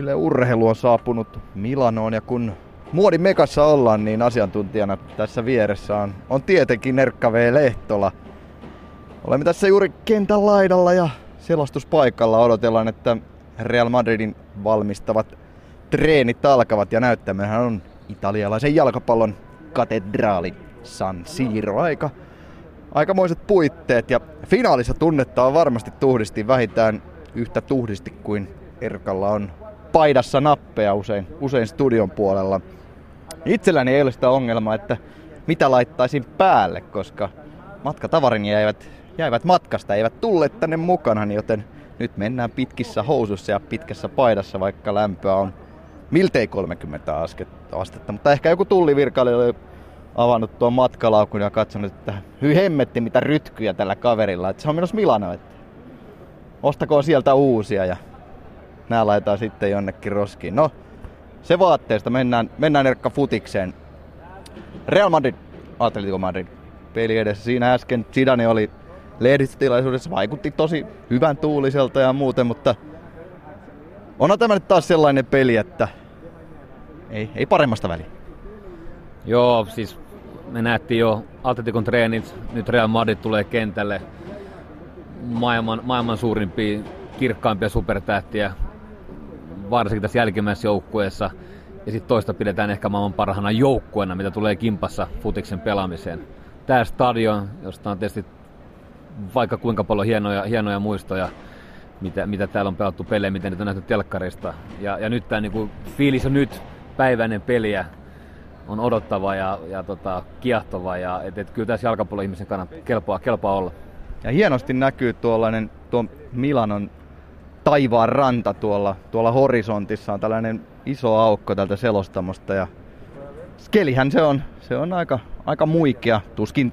Yle Urheilu on saapunut Milanoon ja kun Muodin Mekassa ollaan, niin asiantuntijana tässä vieressä on, on tietenkin Erkka V. Lehtola. Olemme tässä juuri kentän laidalla ja selostuspaikalla odotellaan, että Real Madridin valmistavat treenit alkavat ja näyttämöhän on italialaisen jalkapallon katedraali San Siro. Aika, aikamoiset puitteet ja finaalissa tunnetta on varmasti tuhdisti vähintään yhtä tuhdisti kuin Erkalla on paidassa nappeja usein, usein studion puolella. Itselläni ei ole sitä ongelmaa, että mitä laittaisin päälle, koska matkatavarini jäivät, jäivät matkasta, eivät tulleet tänne mukana, joten nyt mennään pitkissä housussa ja pitkässä paidassa, vaikka lämpöä on miltei 30 astetta. Mutta ehkä joku tullivirkailija oli avannut tuon matkalaukun ja katsonut, että hyi hemmetti mitä rytkyjä tällä kaverilla. Että se on menossa Milano, että ostakoon sieltä uusia ja nämä laitetaan sitten jonnekin roskiin. No, se vaatteesta mennään, mennään Erkka futikseen. Real Madrid, Atletico Madrid peli edessä. Siinä äsken Zidane oli lehdistötilaisuudessa, vaikutti tosi hyvän tuuliselta ja muuten, mutta onhan tämä nyt taas sellainen peli, että ei, ei paremmasta väliä. Joo, siis me nähtiin jo Atletikon treenit, nyt Real Madrid tulee kentälle maailman, maailman suurimpia, kirkkaimpia supertähtiä, varsinkin tässä jälkimmäisessä joukkueessa. Ja sitten toista pidetään ehkä maailman parhaana joukkueena, mitä tulee kimpassa futiksen pelaamiseen. Tämä stadion, josta on tietysti vaikka kuinka paljon hienoja, hienoja muistoja, mitä, mitä täällä on pelattu pelejä, miten niitä on nähty telkkarista. Ja, ja nyt tämä niinku, fiilis on nyt päiväinen peliä, on odottava ja, ja tota, kiehtova. Ja, et, et, kyllä tässä jalkapallo-ihmisen kannattaa kelpaa, kelpaa olla. Ja hienosti näkyy tuollainen tuo Milanon taivaan ranta tuolla, tuolla horisontissa on tällainen iso aukko tältä selostamosta ja skelihän se on, se on aika, aika muikea, tuskin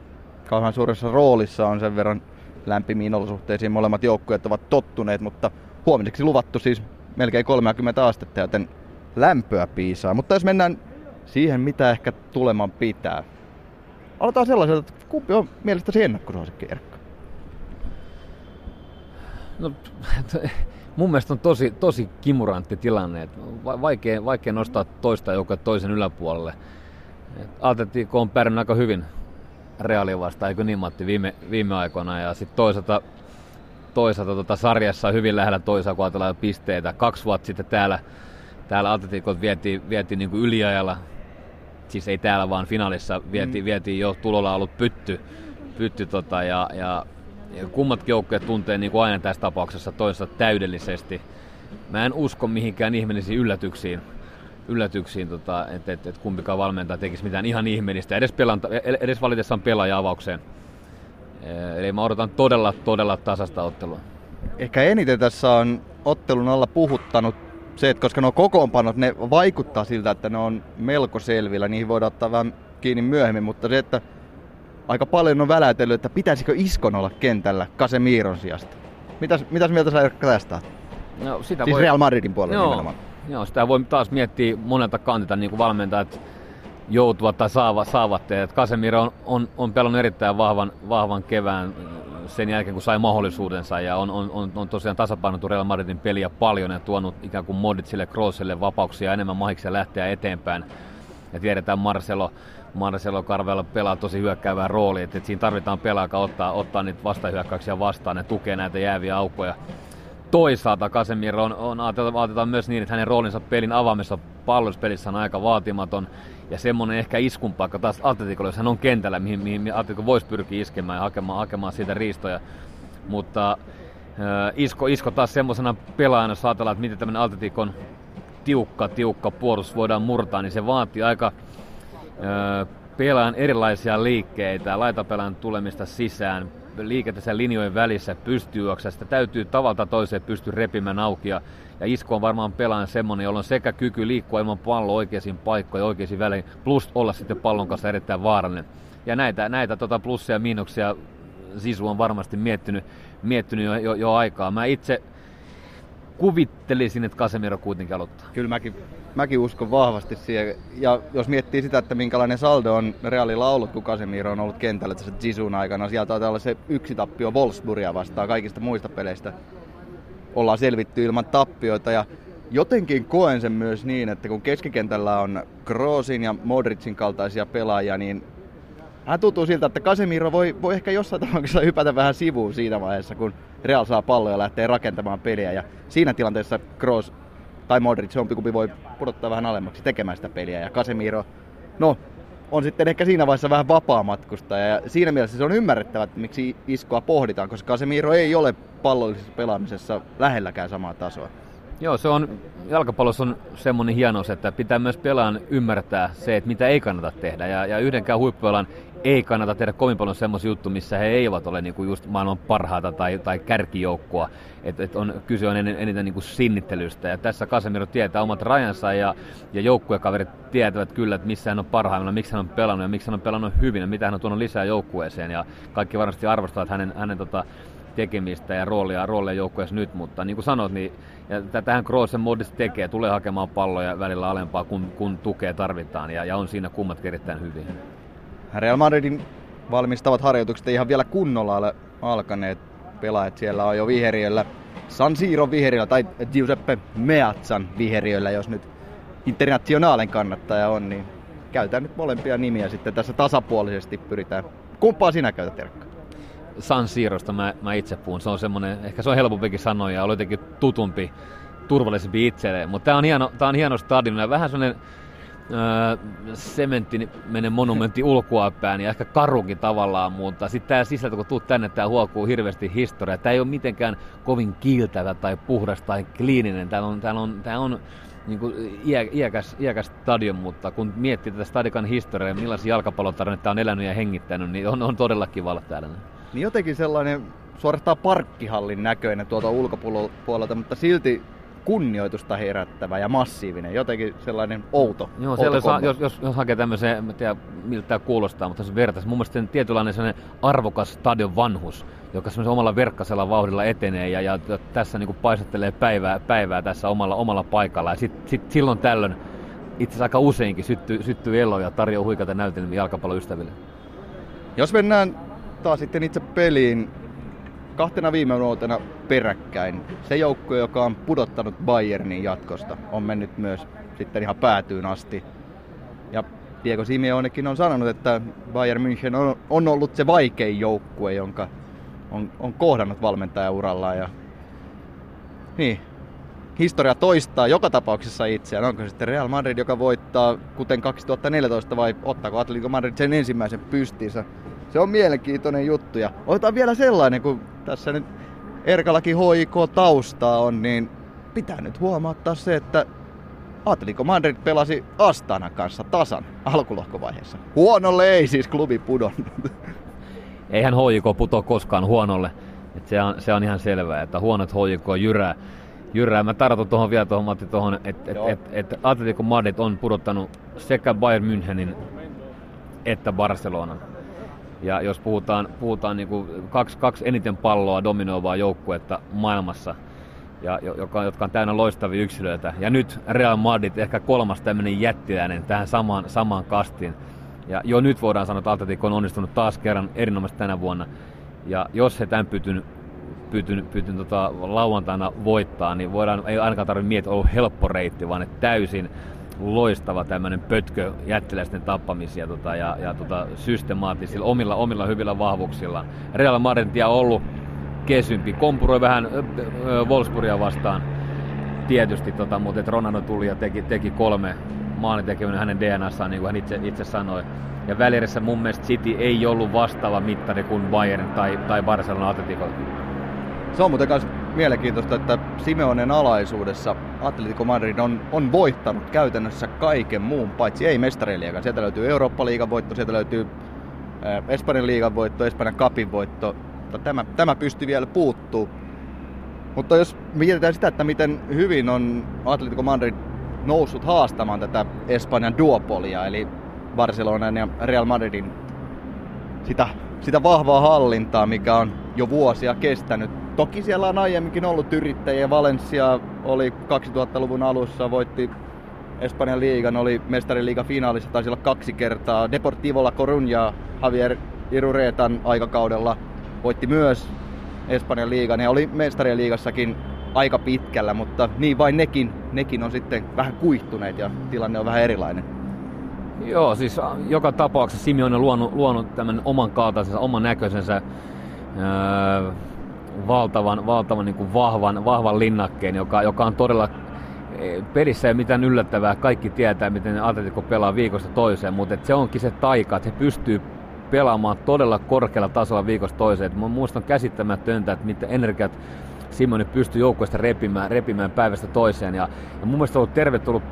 kauhean suuressa roolissa on sen verran lämpimiin olosuhteisiin molemmat joukkueet ovat tottuneet, mutta huomiseksi luvattu siis melkein 30 astetta, joten lämpöä piisaa. Mutta jos mennään siihen, mitä ehkä tuleman pitää. Aloitetaan sellaiselta, että kumpi on mielestäsi ennakkosuosikki, Erkka? No, mun mielestä on tosi, tosi kimurantti tilanne. vaikea, vaikea nostaa toista joukkoa toisen yläpuolelle. Atletico on pärjännyt aika hyvin Reali vastaan, eikö niin Matti, viime, viime aikoina. Ja sitten toisaalta, toisaalta tota sarjassa hyvin lähellä toisaalta, kun ajatellaan pisteitä. Kaksi vuotta sitten täällä, täällä Atleticot vietiin, vietiin niin kuin yliajalla, siis ei täällä vaan finaalissa, vietiin, mm. vietiin jo tulolla ollut pytty, pytty tota, ja, ja kummatkin joukkueet tuntee niin kuin aina tässä tapauksessa toista täydellisesti. Mä en usko mihinkään ihmeellisiin yllätyksiin yllätyksiin, tota, että et, et kumpikaan valmentaja tekisi mitään ihan ihmeellistä, edes, pelanta, edes valitessaan pelaaja avaukseen. Eli mä odotan todella, todella tasasta ottelua. Ehkä eniten tässä on ottelun alla puhuttanut se, että koska nuo kokoonpanot, ne vaikuttaa siltä, että ne on melko selvillä, niihin voidaan ottaa vähän kiinni myöhemmin, mutta se, että aika paljon on väläytellyt, että pitäisikö Iskon olla kentällä Casemiron sijasta. Mitäs, mitäs mieltä sä tästä No, sitä siis voi... Real Madridin puolella Joo, nimenomaan. Joo, sitä voi taas miettiä monelta kantilta niin kuin valmentajat joutuvat tai saavat, saavat että Casemiro on, on, on pelannut erittäin vahvan, vahvan kevään sen jälkeen, kun sai mahdollisuudensa ja on, on, on, on tosiaan tasapainottu Real Madridin peliä paljon ja tuonut ikään kuin Modicille, Kroosille vapauksia enemmän mahiksia lähteä eteenpäin. Ja tiedetään Marcelo, Marcelo Carvella pelaa tosi hyökkäävää roolia, että, että siinä tarvitaan pelaa, joka ottaa, ottaa niitä vastahyökkäyksiä vastaan ja tukee näitä jääviä aukkoja toisaalta Casemiro on, on ajatellaan myös niin, että hänen roolinsa pelin avaamessa pallospelissä on aika vaatimaton. Ja semmoinen ehkä iskun paikka taas Atletikolle, jos hän on kentällä, mihin, mihin Atletico voisi pyrkiä iskemään ja hakemaan, hakemaan siitä riistoja. Mutta äh, Isko, Isko taas semmoisena pelaajana, jos ajatellaan, että miten tämmöinen Atletikon tiukka, tiukka puolustus voidaan murtaa, niin se vaatii aika pelaajan erilaisia liikkeitä, laitapelaajan tulemista sisään, liikettä sen linjojen välissä pystyy sitä täytyy tavalta toiseen pystyä repimään auki. Ja, ja on varmaan pelaan semmonen, jolla on sekä kyky liikkua ilman pallo oikeisiin paikkoihin oikeisiin väleihin, plus olla sitten pallon kanssa erittäin vaarallinen. Ja näitä, näitä tota plussia ja miinuksia Sisu on varmasti miettinyt, miettinyt jo, jo, jo aikaa. Mä itse kuvittelisin, että Casemiro kuitenkin aloittaa. Kyllä mäkin, mäkin uskon vahvasti siihen. Ja jos miettii sitä, että minkälainen saldo on Realilla ollut, kun Casemiro on ollut kentällä tässä Zisun aikana, sieltä olla se yksi tappio Wolfsburgia vastaan kaikista muista peleistä. Ollaan selvitty ilman tappioita ja jotenkin koen sen myös niin, että kun keskikentällä on Kroosin ja Modricin kaltaisia pelaajia, niin hän tuntuu siltä, että Casemiro voi, voi ehkä jossain tapauksessa hypätä vähän sivuun siinä vaiheessa, kun Real saa palloa ja lähtee rakentamaan peliä. Ja siinä tilanteessa Kroos tai Modric, jompikumpi voi pudottaa vähän alemmaksi tekemään sitä peliä. Ja Casemiro, no, on sitten ehkä siinä vaiheessa vähän vapaa-matkustaja. Ja siinä mielessä se on ymmärrettävä, että miksi iskoa pohditaan, koska Casemiro ei ole pallollisessa pelaamisessa lähelläkään samaa tasoa. Joo, se on, jalkapallossa on semmoinen hienous, että pitää myös pelaan ymmärtää se, että mitä ei kannata tehdä. Ja, ja yhdenkään huippualan ei kannata tehdä kovin paljon semmoisia juttuja, missä he eivät ole niinku just maailman parhaita tai, tai kärkijoukkoa. Et, et on, kyse on eniten, eniten niinku sinnittelystä. Ja tässä Casemiro tietää omat rajansa ja, ja joukkuekaverit tietävät kyllä, että missä hän on parhaimmillaan, miksi hän on pelannut ja miksi hän on pelannut hyvin ja mitä hän on tuonut lisää joukkueeseen. Ja kaikki varmasti arvostavat hänen, hänen tota, tekemistä ja roolia, roolia joukkueessa nyt, mutta niin kuin sanoit, niin ja tähän Kroos modista tekee, tulee hakemaan palloja välillä alempaa, kun, kun tukea tarvitaan, ja, ja on siinä kummat erittäin hyvin. Real Madridin valmistavat harjoitukset ei ihan vielä kunnolla ole alkaneet. Pelaajat siellä on jo viheriöllä, San Siro viheriöllä tai Giuseppe Meazzan viheriöllä, jos nyt internationaalen kannattaja on, niin käytän nyt molempia nimiä sitten tässä tasapuolisesti pyritään. Kumpaa sinä käytät, Erkka? San Siirosta mä, mä itse puhun. Se on semmoinen, ehkä se on helpompikin sanoa ja oli jotenkin tutumpi, turvallisempi itselleen. Mutta tämä on hieno, tää on hieno stadion ja vähän semmoinen öö, sementtinen monumentti ulkoapäin ja ehkä karukin tavallaan, mutta sitten tämä sisältö, kun tuut tänne, tämä huokuu hirveästi historiaa. Tämä ei ole mitenkään kovin kiiltävä tai puhdas tai kliininen. Tämä on, tää on, tää on niin kuin iä, iäkäs, iäkäs stadion, mutta kun miettii tätä stadikan historiaa ja millaisia jalkapallotarinoita on elänyt ja hengittänyt, niin on, on todella kiva olla täällä niin jotenkin sellainen suorastaan parkkihallin näköinen tuolta ulkopuolelta, mutta silti kunnioitusta herättävä ja massiivinen, jotenkin sellainen outo. Joo, outo saa, jos, jos, jos hakee tämmöisen, en tiedä miltä tämä kuulostaa, mutta se vertaisi. Mun mielestä tietynlainen sellainen arvokas stadion vanhus, joka semmoisen omalla verkkasella vauhdilla etenee ja, ja tässä niin paisettelee päivää, päivää tässä omalla, omalla paikalla. Ja sit, sit, silloin tällöin itse asiassa aika useinkin syttyy, syttyy elo ja tarjoaa huikeita näytelmiä jalkapalloystäville. Jos mennään taas sitten itse peliin kahtena viime vuotena peräkkäin. Se joukkue, joka on pudottanut Bayernin jatkosta, on mennyt myös sitten ihan päätyyn asti. Ja Diego Simeonekin on sanonut, että Bayern München on, on ollut se vaikein joukkue, jonka on, on kohdannut valmentajaurallaan. Ja... Niin, historia toistaa joka tapauksessa itseään. Onko se sitten Real Madrid, joka voittaa kuten 2014 vai ottaako Atletico Madrid sen ensimmäisen pystinsä se on mielenkiintoinen juttu. Ja otetaan vielä sellainen, kun tässä nyt Erkalakin HIK taustaa on, niin pitää nyt huomauttaa se, että Atletico Madrid pelasi Astana kanssa tasan alkulohkovaiheessa. Huonolle ei siis klubi pudonnut. Eihän HJK puto koskaan huonolle. Et se, on, se on ihan selvää, että huonot HJK jyrää. jyrää. Mä tartun tuohon vielä tuohon Matti tuohon, että et, et, et Atletico Madrid on pudottanut sekä Bayern Münchenin että Barcelonan ja jos puhutaan, puhutaan niin kuin kaksi, kaksi eniten palloa dominoivaa joukkuetta maailmassa, ja, joka, jotka on täynnä loistavia yksilöitä. Ja nyt Real Madrid ehkä kolmas tämmöinen jättiläinen tähän samaan, samaan kastiin. Ja jo nyt voidaan sanoa, että Atletico on onnistunut taas kerran erinomaisesti tänä vuonna. Ja jos he tämän pytyn, pytyn, pytyn tota, lauantaina voittaa, niin voidaan, ei ainakaan tarvitse miettiä, on helppo reitti, vaan että täysin loistava tämmöinen pötkö jättiläisten tappamisia tota, ja, ja tota, systemaattisilla omilla, omilla hyvillä vahvuuksilla. Real Madrid on ollut kesympi, kompuroi vähän ö, ö, Wolfsburgia vastaan tietysti, tota, mutta et Ronaldo tuli ja teki, teki kolme maalitekeminen hänen DNAssaan, niin kuin hän itse, itse sanoi. Ja välierissä mun mielestä City ei ollut vastaava mittari kuin Bayern tai, tai Barcelona Atletico. Se on muuten myös mielenkiintoista, että Simeonen alaisuudessa Atletico Madrid on, on voittanut käytännössä kaiken muun, paitsi ei mestariliigan. Sieltä löytyy Eurooppa-liigan voitto, sieltä löytyy äh, Espanjan liigan voitto, Espanjan kapin voitto. Tämä, tämä pysti vielä puuttuu. Mutta jos mietitään sitä, että miten hyvin on Atletico Madrid noussut haastamaan tätä Espanjan duopolia, eli Barcelonan ja Real Madridin sitä, sitä vahvaa hallintaa, mikä on jo vuosia kestänyt Toki siellä on aiemminkin ollut yrittäjiä. Valencia oli 2000-luvun alussa, voitti Espanjan liigan, oli mestariliigan finaalissa, taisi olla kaksi kertaa. Deportivo La Coruña Javier Iruretan aikakaudella voitti myös Espanjan liigan ja oli mestarien liigassakin aika pitkällä, mutta niin vain nekin, nekin on sitten vähän kuihtuneet ja tilanne on vähän erilainen. Joo, siis joka tapauksessa Simi on luonut, luonut tämän oman kaltaisensa, oman näköisensä öö, valtavan, valtavan niin kuin vahvan, vahvan linnakkeen, joka, joka on todella e, pelissä ei mitään yllättävää. Kaikki tietää, miten Atletico pelaa viikosta toiseen, mutta se onkin se taika, että he pystyy pelaamaan todella korkealla tasolla viikosta toiseen. Mä muistan käsittämätöntä, että mitä energiat Simoni pystyy joukkueesta repimään, repimään päivästä toiseen. Ja, ja mun mielestä on ollut tervetullut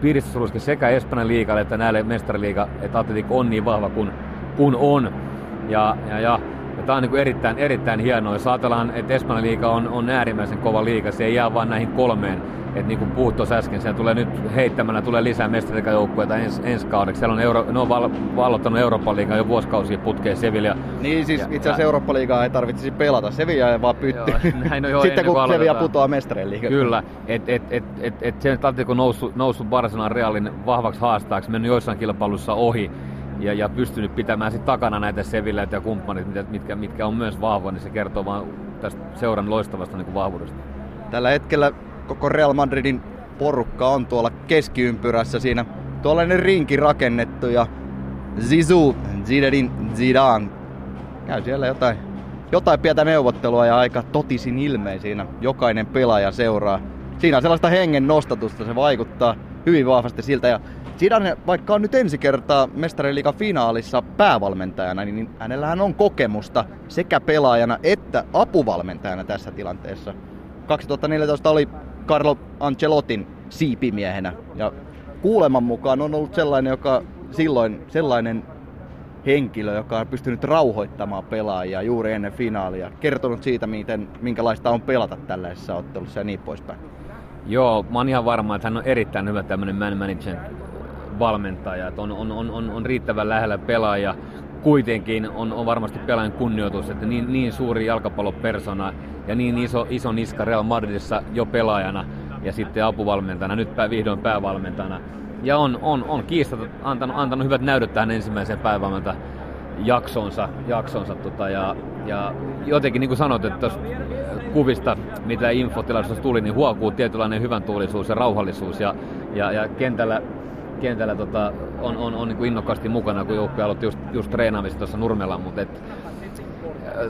piristysruiske sekä Espanjan liigalle että näille mestariliiga, että Atletico on niin vahva kuin, kun on. Ja, ja ja tämä on niin kuin erittäin, erittäin hienoa. Jos ajatellaan, että Espanjan liiga on, on äärimmäisen kova liiga, se ei jää vain näihin kolmeen. Että niin kuin puhut tuossa äsken, siellä tulee nyt heittämällä tulee lisää mestarikajoukkueita ens, ensi kaudeksi. Siellä on Euro, ne on val, vallottanut Euroopan liigaa jo vuosikausia putkeen Sevilla. Niin siis ja, itse asiassa Euroopan liigaa ei tarvitsisi pelata. Sevilla ei vaan pytty. näin on jo Sitten kun Sevilla putoaa mestarien liigaa. Kyllä, että et, et, et, et sen Atletico noussut, noussut Barcelonan Realin vahvaksi haastaaksi, mennyt joissain kilpailussa ohi ja, ja pystynyt pitämään sit takana näitä Sevillet ja kumppanit, mitkä, mitkä on myös vahvoja, niin se kertoo vaan tästä seuran loistavasta niin kuin vahvuudesta. Tällä hetkellä koko Real Madridin porukka on tuolla keskiympyrässä siinä tuollainen rinki rakennettu ja Zizou, Zinedine Zidane käy siellä jotain, jotain pientä neuvottelua ja aika totisin ilmeen siinä jokainen pelaaja seuraa. Siinä on sellaista hengen nostatusta, se vaikuttaa hyvin vahvasti siltä ja Zidane, vaikka on nyt ensi kertaa mestariliikan finaalissa päävalmentajana, niin hänellähän on kokemusta sekä pelaajana että apuvalmentajana tässä tilanteessa. 2014 oli Carlo Ancelottin siipimiehenä ja kuuleman mukaan on ollut sellainen, joka silloin sellainen henkilö, joka on pystynyt rauhoittamaan pelaajia juuri ennen finaalia, kertonut siitä, miten, minkälaista on pelata tällaisessa ottelussa ja niin poispäin. Joo, mä oon ihan varma, että hän on erittäin hyvä tämmöinen man management valmentaja, että on, on, on, on, on riittävän lähellä pelaaja. Kuitenkin on, on varmasti pelaajan kunnioitus, että niin, niin suuri jalkapallopersona ja niin iso, iso niska Real Madridissa jo pelaajana ja sitten apuvalmentajana, nyt pää, vihdoin päävalmentajana. Ja on, on, on kiistat antanut, antanut hyvät näytöt tähän ensimmäiseen päävalmentajan jaksonsa, jaksonsa tota, ja, ja jotenkin niin kuin sanoit, että kuvista, mitä infotilaisuudessa tuli, niin huokuu tietynlainen hyvän tuulisuus ja rauhallisuus ja, ja, ja kentällä kentällä tota, on, on, on niin kuin innokkaasti mukana, kun joukkue aloitti just, just treenaamista tuossa Nurmella, mutta et,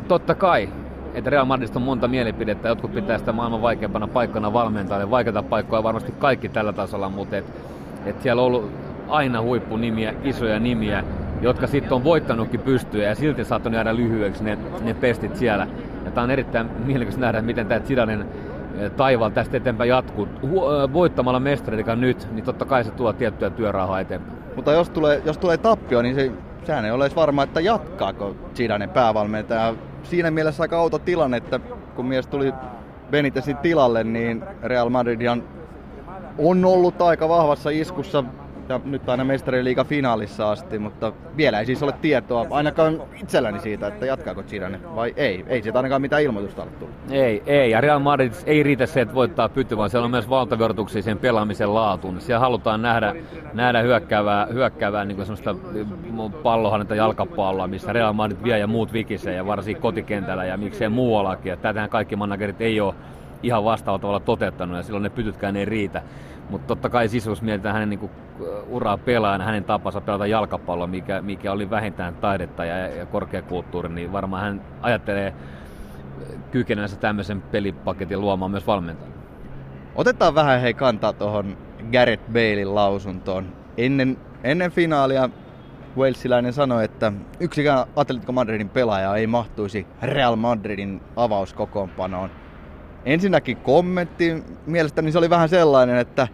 totta kai, että Real Madridista on monta mielipidettä, jotkut pitää sitä maailman vaikeimpana paikkana valmentajalle, vaikeita paikkoja varmasti kaikki tällä tasolla, mutta et, et siellä on ollut aina huippunimiä, isoja nimiä, jotka sitten on voittanutkin pystyä ja silti saattanut jäädä lyhyeksi ne, ne pestit siellä. Ja tämä on erittäin mielenkiintoista nähdä, miten tämä Zidanen taivaalla tästä eteenpäin jatkuu. Voittamalla mestariliikan nyt, niin totta kai se tuo tiettyä työrahaa eteenpäin. Mutta jos tulee, jos tulee tappio, niin se, sehän ei ole edes varma, että jatkaako Zidane päävalmentaja. Siinä mielessä aika outo tilanne, että kun mies tuli Benitezin tilalle, niin Real Madrid on ollut aika vahvassa iskussa ja nyt aina mestariliiga finaalissa asti, mutta vielä ei siis ole tietoa ainakaan itselläni siitä, että jatkaako Zidane vai ei. Ei siitä ainakaan mitään ilmoitusta ole tullut. Ei, ei. Ja Real Madrid ei riitä se, että voittaa pyty, vaan siellä on myös valtavertuksia sen pelaamisen laatuun. Siellä halutaan nähdä, nähdä hyökkäävää, hyökkäävää niin semmoista pallohannetta jalkapalloa, missä Real Madrid vie ja muut vikisee ja varsinkin kotikentällä ja miksei muuallakin. Ja tätähän kaikki managerit ei ole ihan vastaavalla tavalla toteuttanut ja silloin ne pytytkään ei riitä. Mutta totta kai sisus mietitään hänen niinku, uraa pelaajana, hänen tapansa pelata jalkapalloa, mikä, mikä oli vähintään taidetta ja, ja korkeakulttuuri, niin varmaan hän ajattelee kykeneensä tämmöisen pelipaketin luomaan myös valmentajana. Otetaan vähän hei kantaa tuohon Gareth Balein lausuntoon. Ennen, ennen finaalia Walesilainen sanoi, että yksikään Atletico Madridin pelaaja ei mahtuisi Real Madridin avauskokoonpanoon. Ensinnäkin kommentti, mielestäni se oli vähän sellainen, että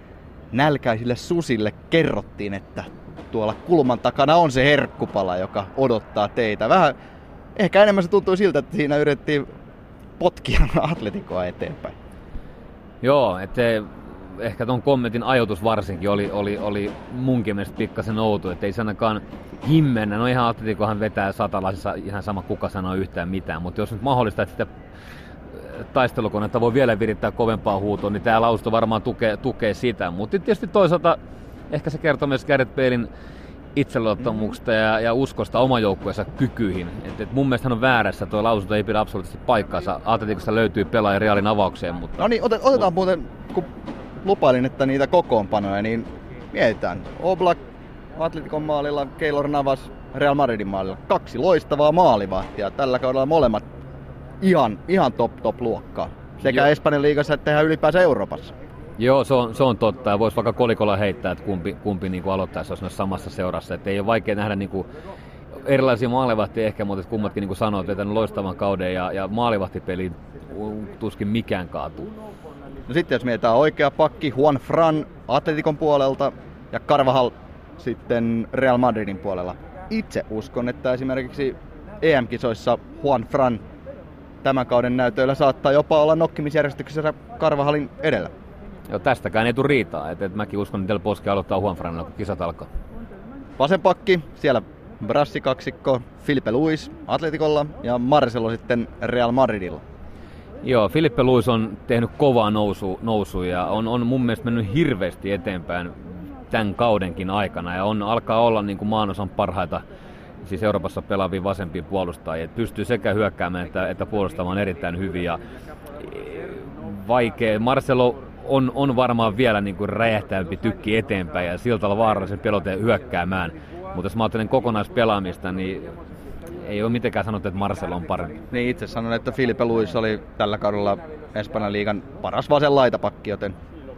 nälkäisille susille kerrottiin, että tuolla kulman takana on se herkkupala, joka odottaa teitä. Vähän, ehkä enemmän se tuntui siltä, että siinä yritettiin potkia atletikoa eteenpäin. Joo, että ehkä tuon kommentin ajoitus varsinkin oli, oli, oli munkin mielestä pikkasen outo, että ei se ainakaan himmennä. No ihan atletikohan vetää satalaisissa ihan sama kuka sanoo yhtään mitään, mutta jos nyt mahdollista, että sitä taistelukonetta voi vielä virittää kovempaa huutoa, niin tämä lausto varmaan tukee, tukee sitä. Mutta tietysti toisaalta ehkä se kertoo myös Gareth Balein itseluottamuksesta ja, ja uskosta oman joukkueensa kykyihin. Et, et mun mielestä hän on väärässä, tuo lausunto ei pidä absoluuttisesti paikkaansa. Atletikosta löytyy pelaaja Realin avaukseen, mutta... No niin, otetaan muuten, kun lupailin, että niitä kokoonpanoja, niin mietitään. Oblak Atletikon maalilla, Keylor Navas Real Madridin maalilla. Kaksi loistavaa maalivahtia. Tällä kaudella molemmat ihan, ihan top top luokkaa. Sekä Joo. Espanjan liigassa että ihan ylipäänsä Euroopassa. Joo, se on, se on totta. Ja voisi vaikka kolikolla heittää, että kumpi, kumpi niin kuin aloittaisi, jos samassa seurassa. Että ei ole vaikea nähdä niin kuin, erilaisia maalivahtia ehkä, mutta kummatkin niin kuin sanoit, että loistavan kauden ja, ja maalivahtipeli tuskin mikään kaatuu. No sitten jos mietitään oikea pakki, Juan Fran Atletikon puolelta ja Carvajal sitten Real Madridin puolella. Itse uskon, että esimerkiksi EM-kisoissa Juan Fran tämän kauden näytöillä saattaa jopa olla nokkimisjärjestyksessä Karvahalin edellä. Joo, tästäkään ei tule riitaa. Et, et mäkin uskon, että Del Bosque aloittaa Franilla, kun kisat alkaa. Vasen pakki, siellä Brassi kaksikko, Filipe Luis Atletikolla ja Marcelo sitten Real Madridilla. Joo, Filippe Luis on tehnyt kovaa nousu, nousu ja on, on mun mielestä mennyt hirveästi eteenpäin tämän kaudenkin aikana ja on, alkaa olla niin kuin maanosan parhaita siis Euroopassa pelaavia vasempia puolustajia. Et pystyy sekä hyökkäämään että, että puolustamaan erittäin hyvin ja vaikea. Marcelo on, on varmaan vielä niin kuin räjähtävämpi tykki eteenpäin ja siltä olla vaarallisen pelote hyökkäämään. Mutta jos mä ajattelen kokonaispelaamista, niin ei ole mitenkään sanottu, että Marcelo on parempi. Niin itse sanon, että Filipe Luis oli tällä kaudella Espanjan liigan paras vasen laitapakki, joten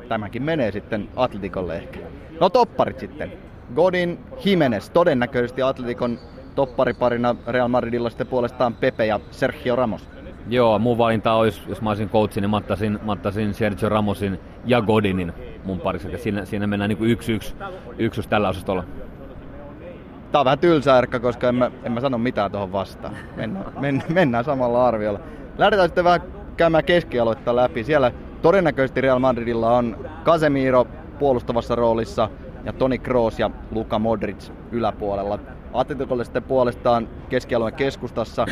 tämäkin menee sitten Atletikolle ehkä. No topparit sitten. Godin Jimenez, todennäköisesti Atletikon toppariparina Real Madridilla sitten puolestaan Pepe ja Sergio Ramos. Joo, mun valinta olisi, jos mä olisin coachi, niin mä ottaisin, mä ottaisin Sergio Ramosin ja Godinin mun parissa. Eli siinä, siinä mennään niin yksi, yksi, yksi tällä osastolla. Tää on vähän tylsä Erkka, koska en mä, en mä sano mitään tuohon vastaan. Mennään, men, mennään samalla arviolla. Lähdetään sitten vähän käymään keskialuetta läpi. Siellä todennäköisesti Real Madridilla on Casemiro puolustavassa roolissa ja Toni Kroos ja Luka Modric yläpuolella. Atletikolle sitten puolestaan keskialueen keskustassa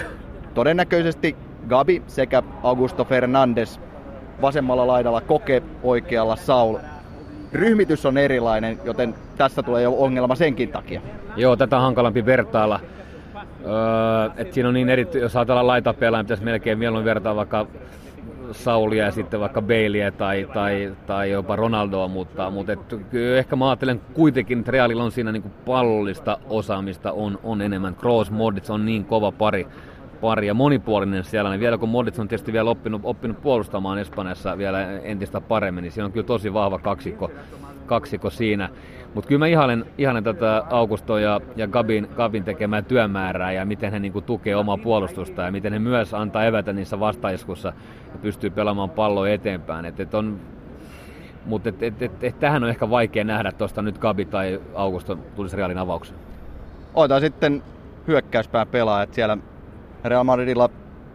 todennäköisesti Gabi sekä Augusto Fernandes vasemmalla laidalla Koke, oikealla Saul. Ryhmitys on erilainen, joten tässä tulee jo ongelma senkin takia. Joo, tätä on hankalampi vertailla. Öö, et siinä on niin eri, jos ajatellaan niin pitäisi melkein mieluummin vertaa vaikka Saulia ja sitten vaikka Baileya tai, tai, tai jopa Ronaldoa, mutta, mutta et, ehkä mä ajattelen kuitenkin, että Realilla on siinä niin pallollista osaamista on, on enemmän. Kroos, Modric on niin kova pari, pari ja monipuolinen siellä, niin vielä kun Modric on tietysti vielä oppinut, oppinut puolustamaan Espanjassa vielä entistä paremmin, niin siinä on kyllä tosi vahva kaksikko, kaksikko siinä. Mutta kyllä mä ihailen, ihailen tätä Augusto ja, ja Gabin, Gabin tekemää työmäärää ja miten he niinku tukee omaa puolustusta ja miten he myös antaa evätä niissä vastaiskussa ja pystyy pelaamaan palloa eteenpäin. Et, et on, mutta et, et, et, et, tähän on ehkä vaikea nähdä tuosta nyt Gabi tai Augusto tulisi Realin avaukseen. Otetaan sitten hyökkäyspään pelaajat siellä Real Madridilla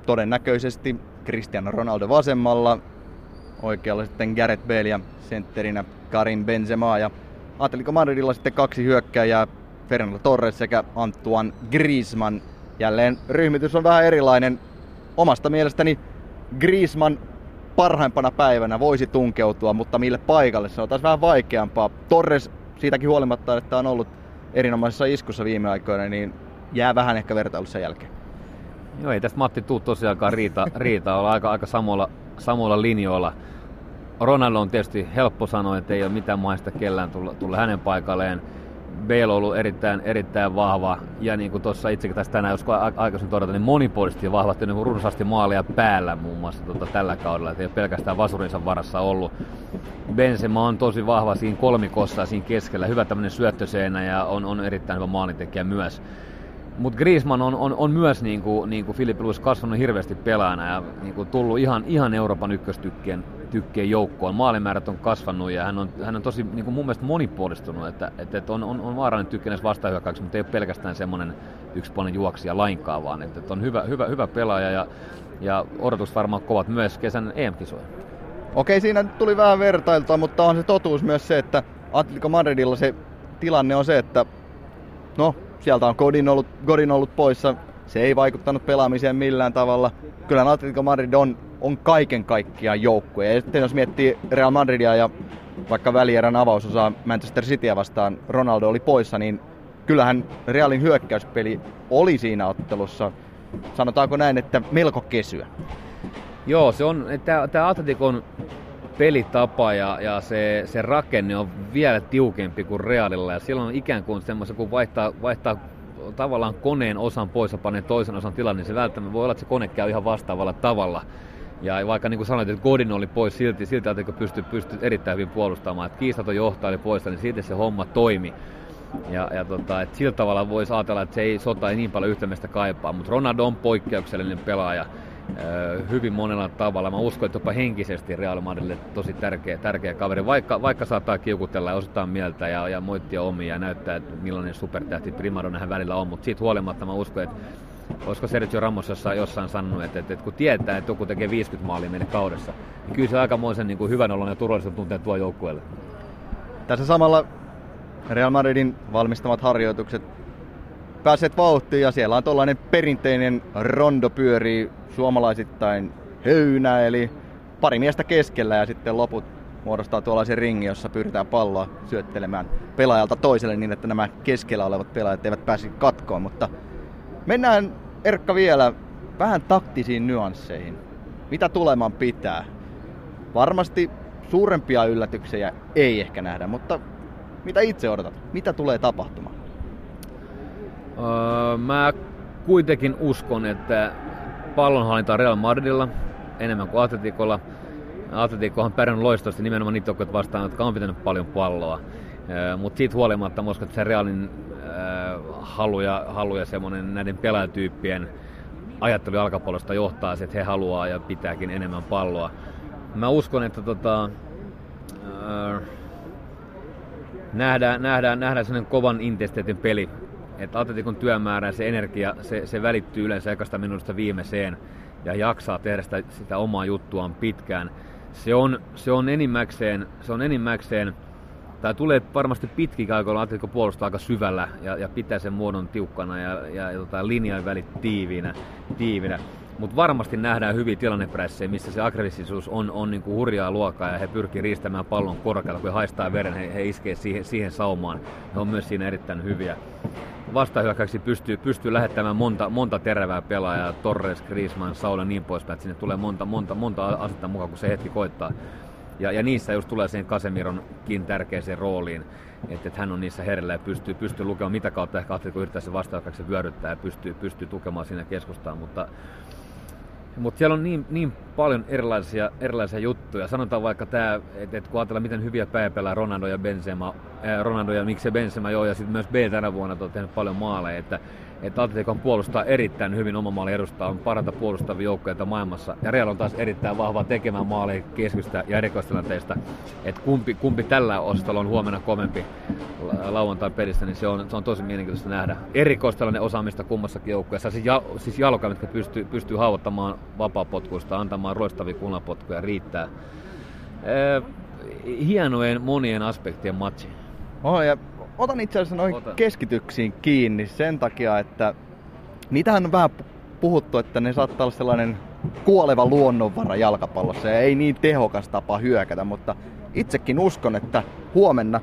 todennäköisesti Cristiano Ronaldo vasemmalla, oikealla sitten Gareth Bale ja sentterinä Karim Benzema ja Atletico Madridilla sitten kaksi hyökkääjää, Fernando Torres sekä Antoine Griezmann. Jälleen ryhmitys on vähän erilainen. Omasta mielestäni Griezmann parhaimpana päivänä voisi tunkeutua, mutta mille paikalle se on taas vähän vaikeampaa. Torres siitäkin huolimatta, että on ollut erinomaisessa iskussa viime aikoina, niin jää vähän ehkä vertailussa jälkeen. Joo, ei tästä Matti tuu tosiaankaan riita, riita olla aika, aika samoilla, samoilla linjoilla. Ronaldo on tietysti helppo sanoa, että ei ole mitään maista kellään tulla, tulla hänen paikalleen. Bale on ollut erittäin, erittäin vahva ja niin kuin tuossa itsekin tästä tänään, jos aikaisemmin todeta, niin monipuolisesti vahva, niin runsaasti maalia päällä muun muassa tota, tällä kaudella, että ei ole pelkästään vasurinsa varassa ollut. Benzema on tosi vahva siinä kolmikossa siinä keskellä, hyvä tämmöinen syöttöseenä ja on, on erittäin hyvä maalintekijä myös. Mutta Griezmann on, on, on myös niin kuin, niin kuin Philip Lewis kasvanut hirveästi pelaajana ja niin tullut ihan, ihan Euroopan ykköstykkien tykkien joukkoon. Maalimäärät on kasvanut ja hän on, hän on tosi niin mun mielestä monipuolistunut, että, että, että on, on, on vaarallinen tykkä näissä vastahyökkäyksissä, mutta ei ole pelkästään semmoinen yksipuolinen juoksija lainkaan, vaan että, että on hyvä, hyvä, hyvä pelaaja ja, ja odotus varmaan kovat myös kesän EM-kisoja. Okei, siinä tuli vähän vertailtua, mutta on se totuus myös se, että Atletico Madridilla se tilanne on se, että no, sieltä on Godin ollut, Godin ollut poissa. Se ei vaikuttanut pelaamiseen millään tavalla. Kyllä Atletico Madrid on, on kaiken kaikkiaan joukkue. Ja sitten jos miettii Real Madridia ja vaikka välierän avausosaa Manchester Cityä vastaan Ronaldo oli poissa, niin kyllähän Realin hyökkäyspeli oli siinä ottelussa, sanotaanko näin, että melko kesyä. Joo, se on, tämä Atletikon pelitapa ja, ja se, se rakenne on vielä tiukempi kuin Realilla. Ja silloin on ikään kuin semmoisen, kun vaihtaa, vaihtaa tavallaan koneen osan pois ja panee toisen osan tilan, niin se välttämättä voi olla, että se kone käy ihan vastaavalla tavalla. Ja vaikka niin kuin sanoit, että Godin oli pois silti, silti että pystyi, pystyi erittäin hyvin puolustamaan. Että kiistaton johtaja oli pois, niin siitä se homma toimi. Ja, ja tota, että sillä tavalla voisi ajatella, että se ei sota ei niin paljon yhtämistä kaipaa, mutta Ronaldo on poikkeuksellinen pelaaja hyvin monella tavalla. Mä uskon, että jopa henkisesti Real Madridille tosi tärkeä, tärkeä kaveri, vaikka, vaikka saattaa kiukutella ja osata mieltä ja, ja moittia omia ja näyttää, että millainen supertähti Primadonna hän välillä on, mutta siitä huolimatta mä uskon, että olisiko Sergio Ramos jossain, jossain sanonut, että, että, että, kun tietää, että joku tekee 50 maalia meille kaudessa, niin kyllä se aikamoisen niin kuin hyvän olon ja turvallisuuden tunteen tuo joukkueelle. Tässä samalla Real Madridin valmistamat harjoitukset päässeet vauhtiin ja siellä on tuollainen perinteinen rondo pyörii suomalaisittain höynä, eli pari miestä keskellä ja sitten loput muodostaa tuollaisen ringin, jossa pyritään palloa syöttelemään pelaajalta toiselle niin, että nämä keskellä olevat pelaajat eivät pääsi katkoon. Mutta mennään Erkka vielä vähän taktisiin nyansseihin. Mitä tuleman pitää? Varmasti suurempia yllätyksiä ei ehkä nähdä, mutta mitä itse odotat? Mitä tulee tapahtumaan? Öö, mä kuitenkin uskon, että pallonhallinta on Real Madridilla enemmän kuin Atletikolla. Atletico on pärjännyt loistavasti nimenomaan niitä joukkoja vastaan, jotka on pitänyt paljon palloa. Öö, Mutta siitä huolimatta mä uskon, että se Realin öö, halu ja, halu ja semmoinen näiden pelaajatyyppien ajattelu jalkapallosta johtaa että he haluaa ja pitääkin enemmän palloa. Mä uskon, että tota, öö, nähdään, nähdään, nähdään sellainen kovan intensiteetin peli että atletikon työmäärä ja se energia, se, se välittyy yleensä ekasta minuutista viimeiseen ja jaksaa tehdä sitä, sitä omaa juttuaan pitkään. Se on, se on enimmäkseen, se on enimmäkseen tai tulee varmasti pitkin aikoina Atletico puolustaa aika syvällä ja, ja pitää sen muodon tiukkana ja, ja, ja tota, linjan välit tiiviinä. tiiviinä. Mutta varmasti nähdään hyvin tilannepressejä, missä se aggressiivisuus on, on niinku hurjaa luokkaa ja he pyrkii riistämään pallon korkealla. Kun he haistaa veren, he, he iskee siihen, siihen saumaan. He on myös siinä erittäin hyviä. Vastahyökkäyksi pystyy, pystyy lähettämään monta, monta terävää pelaajaa, Torres, Griezmann, Saul ja niin poispäin. Että sinne tulee monta, monta, monta asetta mukaan, kun se hetki koittaa. Ja, ja niissä just tulee siihen Kasemironkin tärkeäseen rooliin, että, että hän on niissä herellä ja pystyy, pystyy lukemaan mitä kautta ehkä Atletico yrittää se vastahyökkäyksen vyöryttää ja pystyy, pystyy tukemaan siinä keskustaan. Mutta mutta siellä on niin, niin paljon erilaisia, erilaisia juttuja. Sanotaan vaikka tämä, että et kun ajatellaan miten hyviä päivä Ronaldo ja Benzema, ää, Ronaldo ja miksei Benzema joo, ja sitten myös B tänä vuonna on tehnyt paljon maaleja, että että Atletico puolustaa erittäin hyvin oma maali edustaa, on paranta puolustavia joukkoja maailmassa. Ja Real on taas erittäin vahva tekemään maaleja keskystä ja erikoistilanteista. Että kumpi, kumpi tällä osastolla on huomenna kovempi lauantain pelissä, niin se on, se on tosi mielenkiintoista nähdä. Erikoistilanne osaamista kummassakin joukkueessa. Siis, jal, siis jalka, mitkä pystyy, pystyy haavoittamaan vapaapotkuista, antamaan roistavia kulmapotkuja, riittää. Ee, hienojen monien aspektien matsi. Oh, ja otan itse asiassa noihin Ota. keskityksiin kiinni sen takia, että niitähän on vähän puhuttu, että ne saattaa olla sellainen kuoleva luonnonvara jalkapallossa ja ei niin tehokas tapa hyökätä, mutta itsekin uskon, että huomenna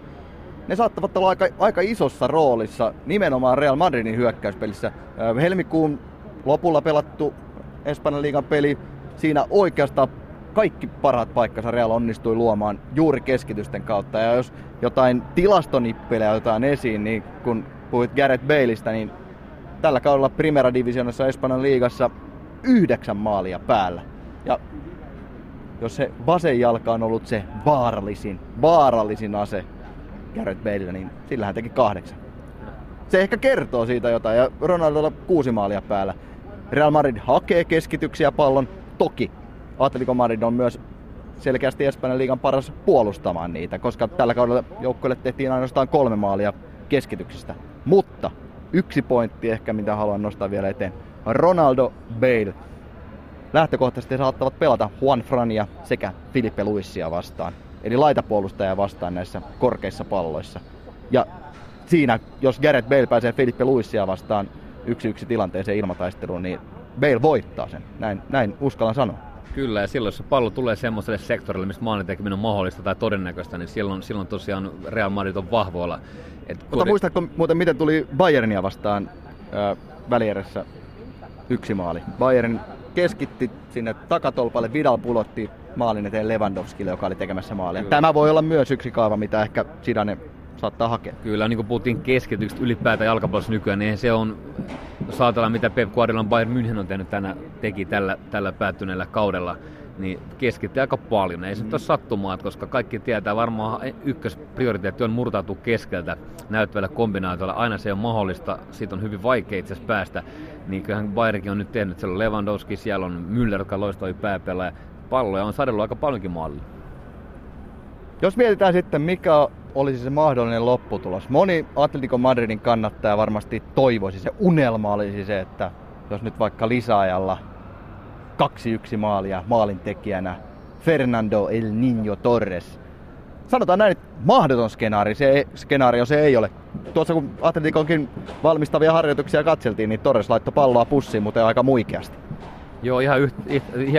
ne saattavat olla aika, aika isossa roolissa nimenomaan Real Madridin hyökkäyspelissä. Helmikuun lopulla pelattu Espanjan liigan peli, siinä oikeastaan kaikki parhaat paikkansa Real onnistui luomaan juuri keskitysten kautta. Ja jos jotain tilastonippelejä otetaan esiin, niin kun puhuit Gareth Baleista, niin tällä kaudella Primera Divisionassa Espanjan liigassa yhdeksän maalia päällä. Ja jos se vasen jalka on ollut se vaarallisin, vaarallisin ase Gareth Baleilla, niin sillä hän teki kahdeksan. Se ehkä kertoo siitä jotain, ja Ronaldolla kuusi maalia päällä. Real Madrid hakee keskityksiä pallon, toki Atletico Madrid on myös selkeästi Espanjan liigan paras puolustamaan niitä, koska tällä kaudella joukkueelle tehtiin ainoastaan kolme maalia keskityksistä. Mutta yksi pointti ehkä, mitä haluan nostaa vielä eteen. Ronaldo Bale. Lähtökohtaisesti saattavat pelata Juan Frania sekä Filipe Luissia vastaan. Eli laitapuolustajia vastaan näissä korkeissa palloissa. Ja siinä, jos Gareth Bale pääsee Filipe Luissia vastaan yksi yksi tilanteeseen ilmataisteluun, niin Bale voittaa sen. Näin, näin uskallan sanoa. Kyllä, ja silloin jos se pallo tulee semmoiselle sektorille, missä maalin tekeminen on mahdollista tai todennäköistä, niin silloin, silloin tosiaan Real Madrid on vahvoilla. Et Mutta todi... muistatko muuten, miten tuli Bayernia vastaan äh, välierässä yksi maali? Bayern keskitti sinne takatolpalle, Vidal pulotti maalin eteen Lewandowskille, joka oli tekemässä maalia. Tämä voi olla myös yksi kaava, mitä ehkä Sidane saattaa hakea. Kyllä, niin kuin puhuttiin keskityksestä ylipäätään jalkapallossa nykyään, niin se on, jos ajatellaan mitä Pep Guardiola Bayern München on tehnyt tänä, teki tällä, tällä päättyneellä kaudella, niin keskitti aika paljon. Ei se mm. ole sattumaa, koska kaikki tietää varmaan ykkösprioriteetti on murtautua keskeltä näyttävällä kombinaatiolla. Aina se on mahdollista, siitä on hyvin vaikea itse asiassa päästä. Niin kyllähän Bayernkin on nyt tehnyt, siellä on Lewandowski, siellä on Müller, joka loistoi pääpelaaja. Palloja on sadellut aika paljonkin maalilla. Jos mietitään sitten, mikä olisi se mahdollinen lopputulos. Moni Atletico Madridin kannattaja varmasti toivoisi, se unelma olisi se, että jos nyt vaikka lisäajalla 2-1 maalia maalintekijänä Fernando El Niño Torres. Sanotaan näin, että mahdoton skenaari, se skenaario se ei ole. Tuossa kun Atleticonkin valmistavia harjoituksia katseltiin, niin Torres laittoi palloa pussiin, mutta aika muikeasti. Joo, ihan yht,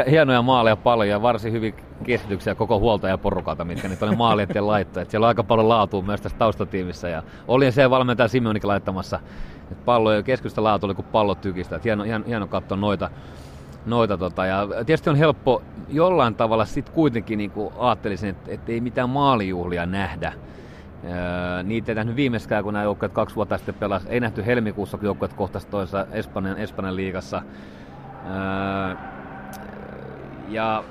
hienoja maaleja paljon ja varsin hyvin keskityksiä koko huoltajaporukalta, mitkä nyt oli maali eteen laittaa. Siellä on aika paljon laatua myös tässä taustatiimissä ja olin se valmentaja Simonikin laittamassa palloja ja keskusta laatu oli kuin pallot tykistä. Et hieno, hieno, hieno katsoa noita, noita tota, ja tietysti on helppo jollain tavalla sitten kuitenkin niin ajattelisin, että, että ei mitään maalijuhlia nähdä. Öö, niitä ei nähnyt viimeiskään, kun nämä joukkueet kaksi vuotta sitten pelasi. Ei nähty helmikuussa, kun joukkueet kohtasivat toisessa Espanjan, Espanjan liigassa. Öö, ja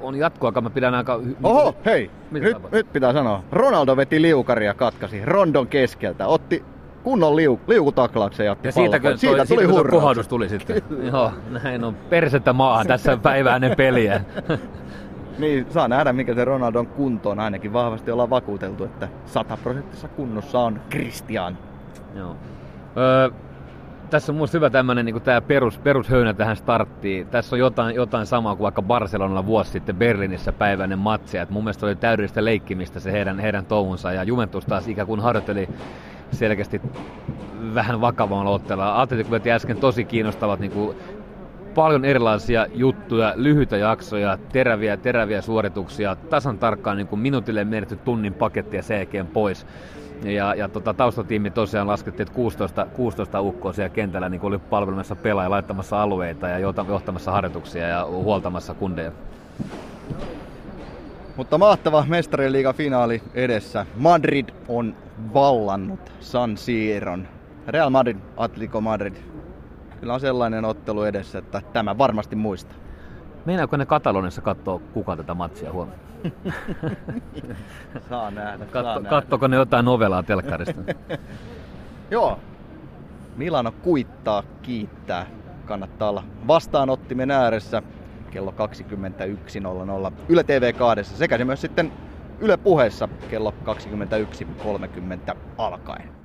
on jatkoa, mä pidän aika... Oho, hei! Nyt, nyt pitää sanoa. Ronaldo veti liukaria katkaisi Rondon keskeltä. Otti kunnon liu, liukutaklauksen ja Ja siitä, kun siitä tuli siitä, kohdus tuli sitten. Joo, näin on persettä maahan tässä päiväinen peliä. niin, saa nähdä mikä se Ronaldon kunto on. Ainakin vahvasti ollaan vakuuteltu, että sataprosenttisessa kunnossa on Christian. Joo. Öö, tässä on musta hyvä tämmönen niin tämä perus, perushöynä tähän starttiin. Tässä on jotain, jotain samaa kuin vaikka Barcelonalla vuosi sitten Berliinissä päiväinen matsi. Et mun mielestä oli täydellistä leikkimistä se heidän, heidän touhunsa ja Juventus taas ikään kuin harjoitteli selkeästi vähän vakavaan otteella. Atletico veti äsken tosi kiinnostavat niin kuin paljon erilaisia juttuja, lyhyitä jaksoja, teräviä, teräviä suorituksia, tasan tarkkaan niin kuin minuutille menetty tunnin pakettia sen pois. Ja, ja tota, taustatiimi tosiaan laskettiin, että 16, 16 ukkoa siellä kentällä niin oli palvelemassa pelaajia, laittamassa alueita ja johtamassa harjoituksia ja huoltamassa kundeja. Mutta mahtava mestarien liiga finaali edessä. Madrid on vallannut San Siiron. Real Madrid, Atletico Madrid. Kyllä on sellainen ottelu edessä, että tämä varmasti muistaa. Meinaako ne Katalonissa katsoa kuka tätä matsia huomenna? saa nähdä. Katso, saa kattoko ne jotain novelaa telkkarista? Joo. Milano kuittaa, kiittää. Kannattaa olla vastaanottimen ääressä kello 21.00 Yle TV 2 sekä se myös sitten Yle puheessa kello 21.30 alkaen.